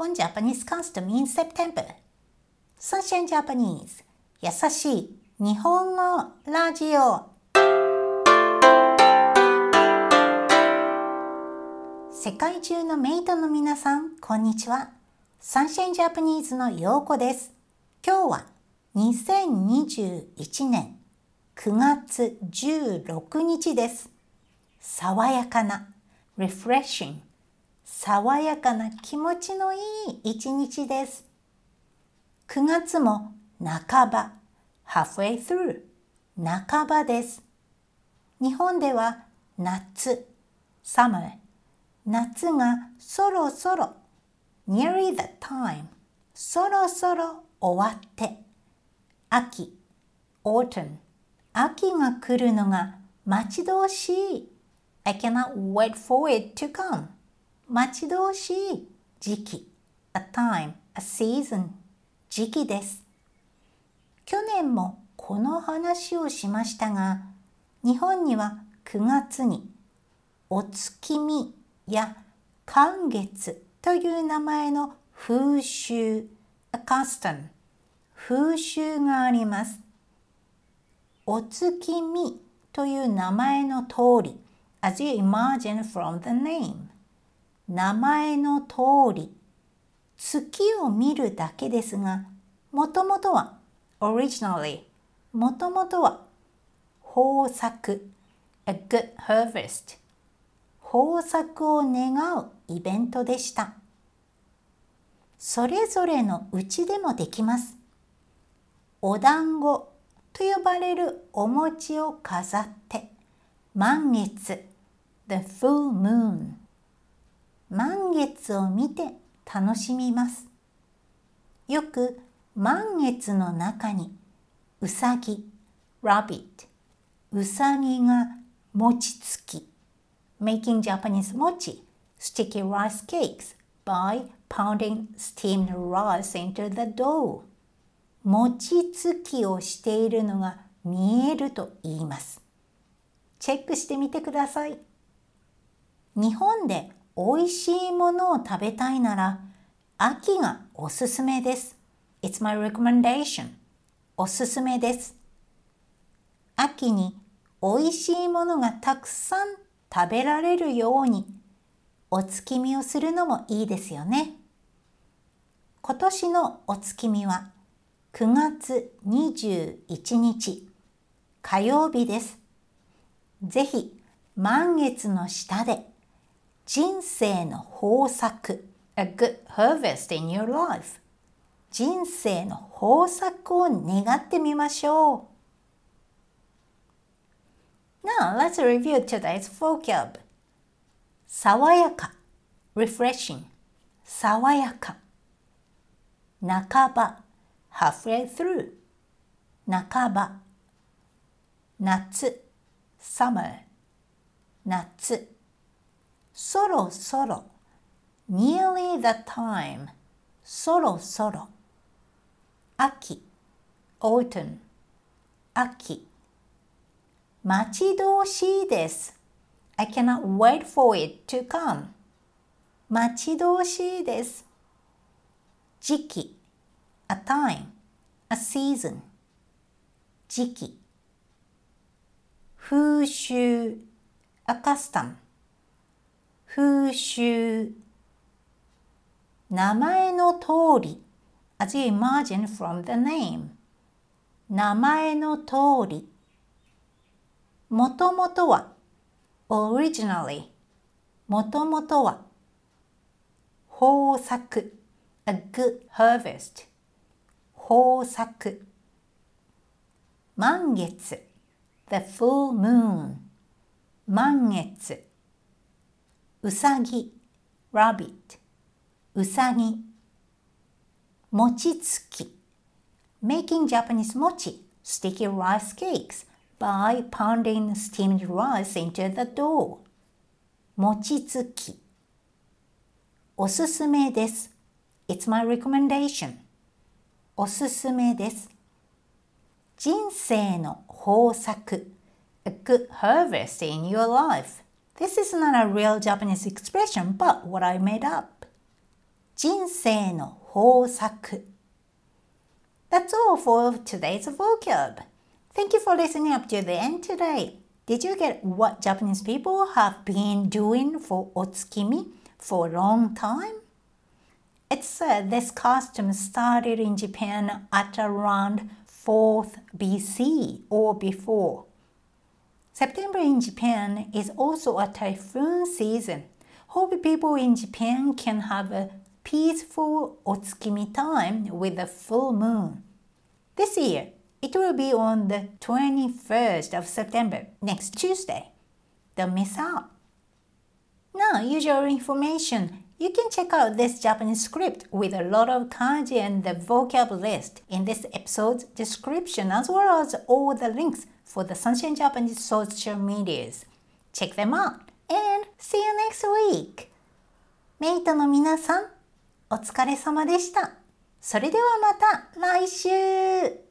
One Japanese custom in September. Sunshine Japanese 優しい日本語ラジオ世界中のメイトの皆さん、こんにちは。サンシャインジャパニーズのようこです。今日は2021年9月16日です。爽やかな refreshing 爽やかな気持ちのいい一日です。9月も半ば halfway through 半ばです。日本では夏 summer 夏がそろそろ nearly the time そろそろ終わって秋 autumn 秋が来るのが待ち遠しい I cannot wait for it to come 待ち遠しい時期。A time, a season. 時期です。去年もこの話をしましたが日本には9月にお月見や寒月という名前の風習 a custom 風習があります。お月見という名前の通り as you imagine from the name. 名前の通り月を見るだけですがもともとは originally もともとは豊作 a good harvest 豊作を願うイベントでした。それぞれのうちでもできます。お団子と呼ばれるお餅を飾って満月 The full moon 満月を見て楽しみます。よく満月の中にうさぎ Rabbit うさぎが餅つき making Japanese mochi, sticky rice cakes, by pounding steamed rice into the dough. 餅つきをしているのが見えると言います。チェックしてみてください。日本で美味しいものを食べたいなら秋がおすすめです。It's my recommendation. おすすめです。秋に美味しいものがたくさん食べられるようにお月見をするのもいいですよね。今年のお月見は9月21日火曜日です。ぜひ満月の下で人生の豊作 A good harvest in your life 人生の豊作を願ってみましょう。Now let's review today's vocab. 爽やか refreshing 爽やか半ば halfway through 半ば夏 summer 夏そろそろ nearly the time そろそろ秋 autumn 秋待ち遠しいです。I cannot wait for it to come. 待ち遠しいです。時期 a time, a season 時期風習 a custom 風習名前の通り as you imagine from the name 名前の通りもともとは originally もともとは豊作 a good harvest 豊作満月 the full moon 満月うさぎ rabbit うさぎ餅つき making Japanese mochi sticky rice cakes by pounding steamed rice into the dough. 餅つきおすすめです。It's my recommendation. おすすめです。人生の豊作 A good harvest in your life. This is not a real Japanese expression, but what I made up. 人生の豊作 That's all for today's vocab. Thank you for listening up to the end today. Did you get what Japanese people have been doing for otsukimi for a long time? It's said this custom started in Japan at around 4th BC or before. September in Japan is also a typhoon season. Hope people in Japan can have a peaceful otsukimi time with a full moon. This year, it will be on the 21st of September, next Tuesday. Don't miss out. Now, usual information. You can check out this Japanese script with a lot of kanji and the vocab list in this episode's description, as well as all the links for the Sunshine Japanese social medias. Check them out and see you next week! メイトの皆さん、お疲れ様でした。それではまた来週